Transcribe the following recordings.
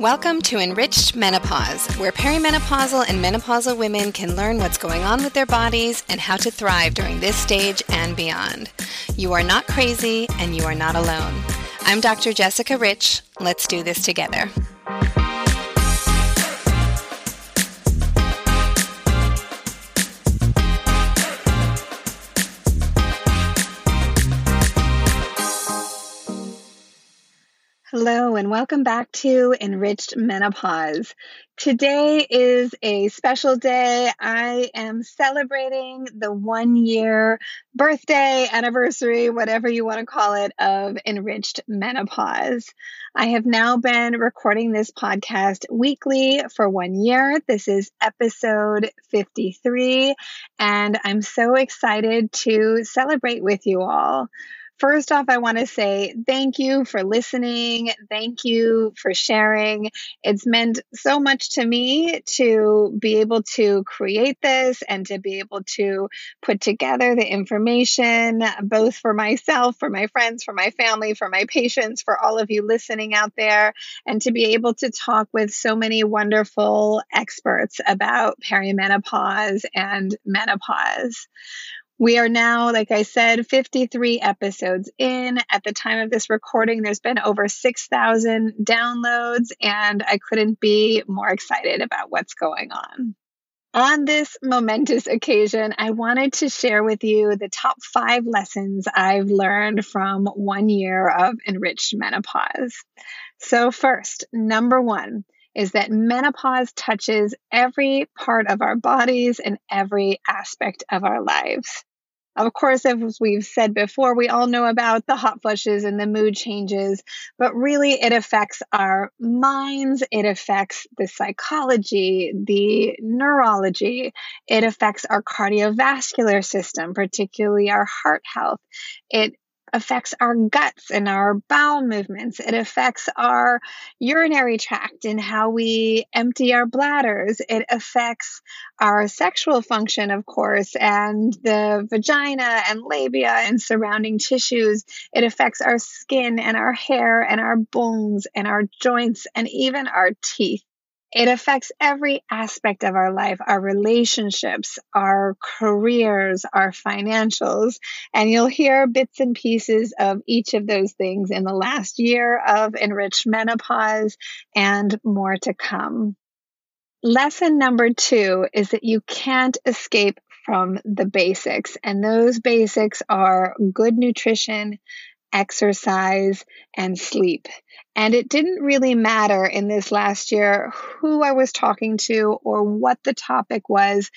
Welcome to EnRitched Menopause, where perimenopausal and menopausal women can learn what's going on with their bodies and how to thrive during this stage and beyond. You are not crazy and you are not alone. I'm Dr. Jessica Ritch. Let's do this together. Hello, and welcome back to EnRitched Menopause. Today is a special day. I am celebrating the one year birthday, anniversary, whatever you want to call it, of EnRitched Menopause. I have now been recording this podcast weekly for one year. This is episode 53, and I'm so excited to celebrate with you all. First off, I want to say thank you for listening. Thank you for sharing. It's meant so much to me to be able to create this and to be able to put together the information, both for myself, for my friends, for my family, for my patients, for all of you listening out there, and to be able to talk with so many wonderful experts about perimenopause and menopause. We are now, like I said, 53 episodes in. At the time of this recording, there's been over 6,000 downloads, and I couldn't be more excited about what's going on. On this momentous occasion, I wanted to share with you the top five lessons I've learned from one year of EnRitched Menopause. So, first, number one is that menopause touches every part of our bodies and every aspect of our lives. Of course, as we've said before, we all know about the hot flushes and the mood changes, but really it affects our minds, it affects the psychology, the neurology, it affects our cardiovascular system, particularly our heart health. It affects our guts and our bowel movements. It affects our urinary tract and how we empty our bladders. It affects our sexual function, of course, and the vagina and labia and surrounding tissues. It affects our skin and our hair and our bones and our joints and even our teeth. It affects every aspect of our life, our relationships, our careers, our financials. And you'll hear bits and pieces of each of those things in the last year of EnRitched Menopause and more to come. Lesson number two is that you can't escape from the basics. And those basics are good nutrition, exercise, and sleep. And it didn't really matter in this last year who I was talking to or what the topic was.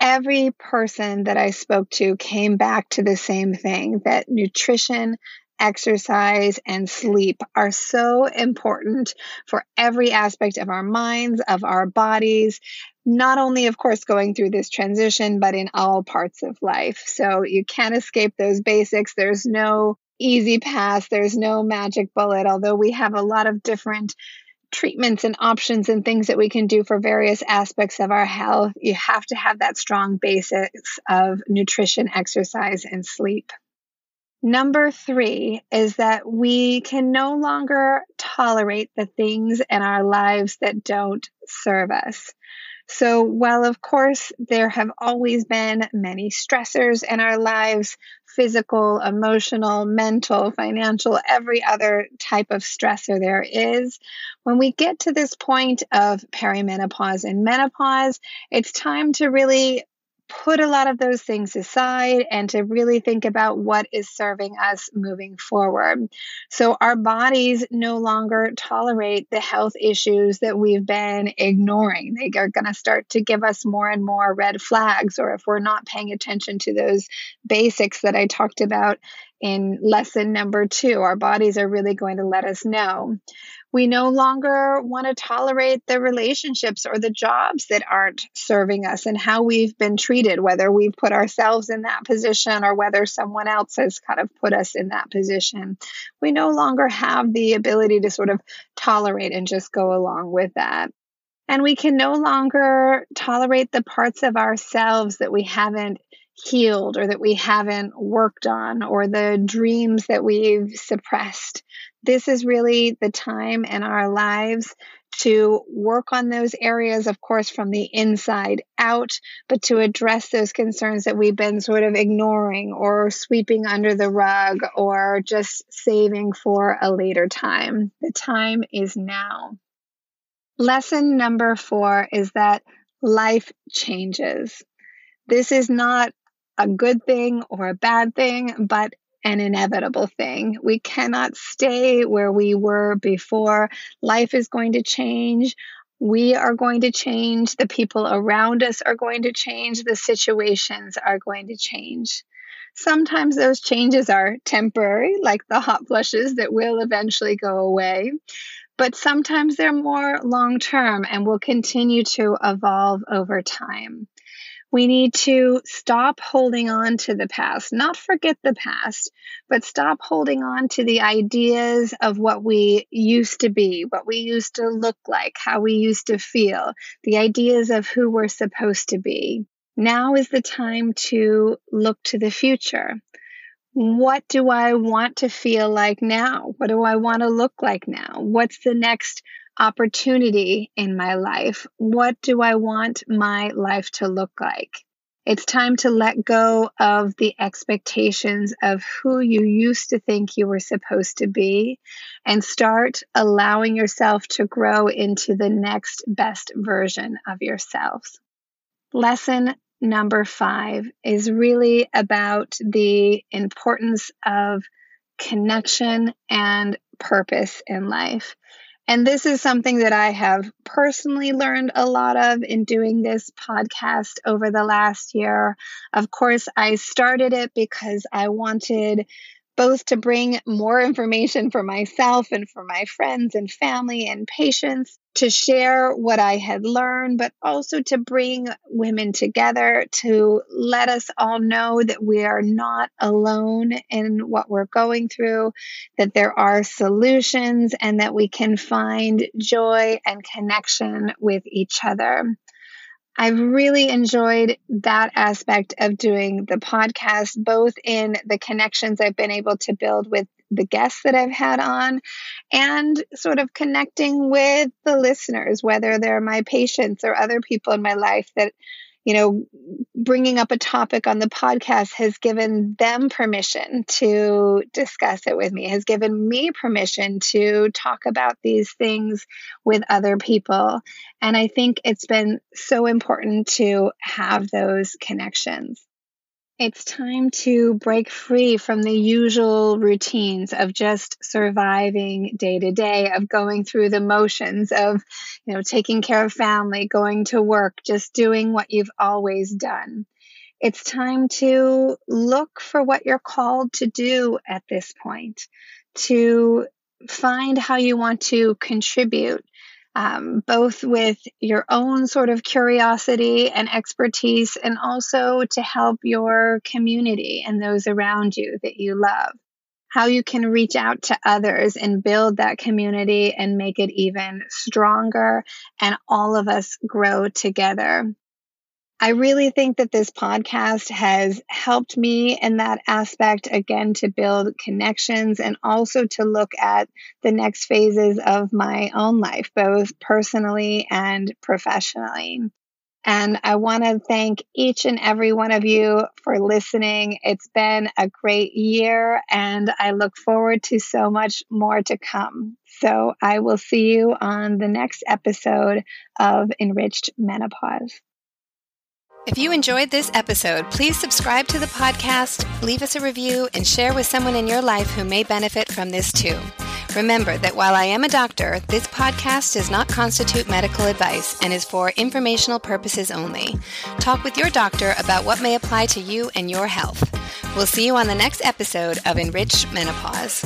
Every person that I spoke to came back to the same thing that nutrition, exercise, and sleep are so important for every aspect of our minds, of our bodies, not only, of course, going through this transition, but in all parts of life. So you can't escape those basics. There's no easy pass. There's no magic bullet, although we have a lot of different treatments and options and things that we can do for various aspects of our health. You have to have that strong basis of nutrition, exercise, and sleep. Number three is that we can no longer tolerate the things in our lives that don't serve us. So, while of course there have always been many stressors in our lives physical, emotional, mental, financial, every other type of stressor there is when we get to this point of perimenopause and menopause, it's time to really put a lot of those things aside and to really think about what is serving us moving forward. So, our bodies no longer tolerate the health issues that we've been ignoring. They are going to start to give us more and more red flags, or if we're not paying attention to those basics that I talked about in lesson number two, our bodies are really going to let us know. We no longer want to tolerate the relationships or the jobs that aren't serving us and how we've been treated, whether we've put ourselves in that position or whether someone else has kind of put us in that position. We no longer have the ability to sort of tolerate and just go along with that. And we can no longer tolerate the parts of ourselves that we haven't healed or that we haven't worked on or the dreams that we've suppressed this is really the time in our lives to work on those areas, of course, from the inside out, but to address those concerns that we've been sort of ignoring or sweeping under the rug or just saving for a later time. The time is now. Lesson number four is that life changes. This is not a good thing or a bad thing, but an inevitable thing. We cannot stay where we were before. Life is going to change. We are going to change. The people around us are going to change. The situations are going to change. Sometimes those changes are temporary, like the hot flushes that will eventually go away. But sometimes they're more long term and will continue to evolve over time. We need to stop holding on to the past, not forget the past, but stop holding on to the ideas of what we used to be, what we used to look like, how we used to feel, the ideas of who we're supposed to be. Now is the time to look to the future. What do I want to feel like now? What do I want to look like now? What's the next opportunity in my life? What do I want my life to look like? It's time to let go of the expectations of who you used to think you were supposed to be and start allowing yourself to grow into the next best version of yourselves. Lesson number five is really about the importance of connection and purpose in life. And this is something that I have personally learned a lot of in doing this podcast over the last year. Of course, I started it because I wanted both to bring more information for myself and for my friends and family and patients, to share what I had learned, but also to bring women together to let us all know that we are not alone in what we're going through, that there are solutions, and that we can find joy and connection with each other. I've really enjoyed that aspect of doing the podcast, both in the connections I've been able to build with the guests that I've had on and sort of connecting with the listeners, whether they're my patients or other people in my life that you know, bringing up a topic on the podcast has given them permission to discuss it with me, has given me permission to talk about these things with other people. And I think it's been so important to have those connections. It's time to break free from the usual routines of just surviving day to day, of going through the motions of, you know, taking care of family, going to work, just doing what you've always done. It's time to look for what you're called to do at this point, to find how you want to contribute um, both with your own sort of curiosity and expertise, and also to help your community and those around you that you love. How you can reach out to others and build that community and make it even stronger, and all of us grow together. I really think that this podcast has helped me in that aspect, again, to build connections and also to look at the next phases of my own life, both personally and professionally. And I want to thank each and every one of you for listening. It's been a great year, and I look forward to so much more to come. So I will see you on the next episode of EnRitched Menopause. If you enjoyed this episode, please subscribe to the podcast, leave us a review, and share with someone in your life who may benefit from this too. Remember that while I am a doctor, this podcast does not constitute medical advice and is for informational purposes only. Talk with your doctor about what may apply to you and your health. We'll see you on the next episode of EnRitched Menopause.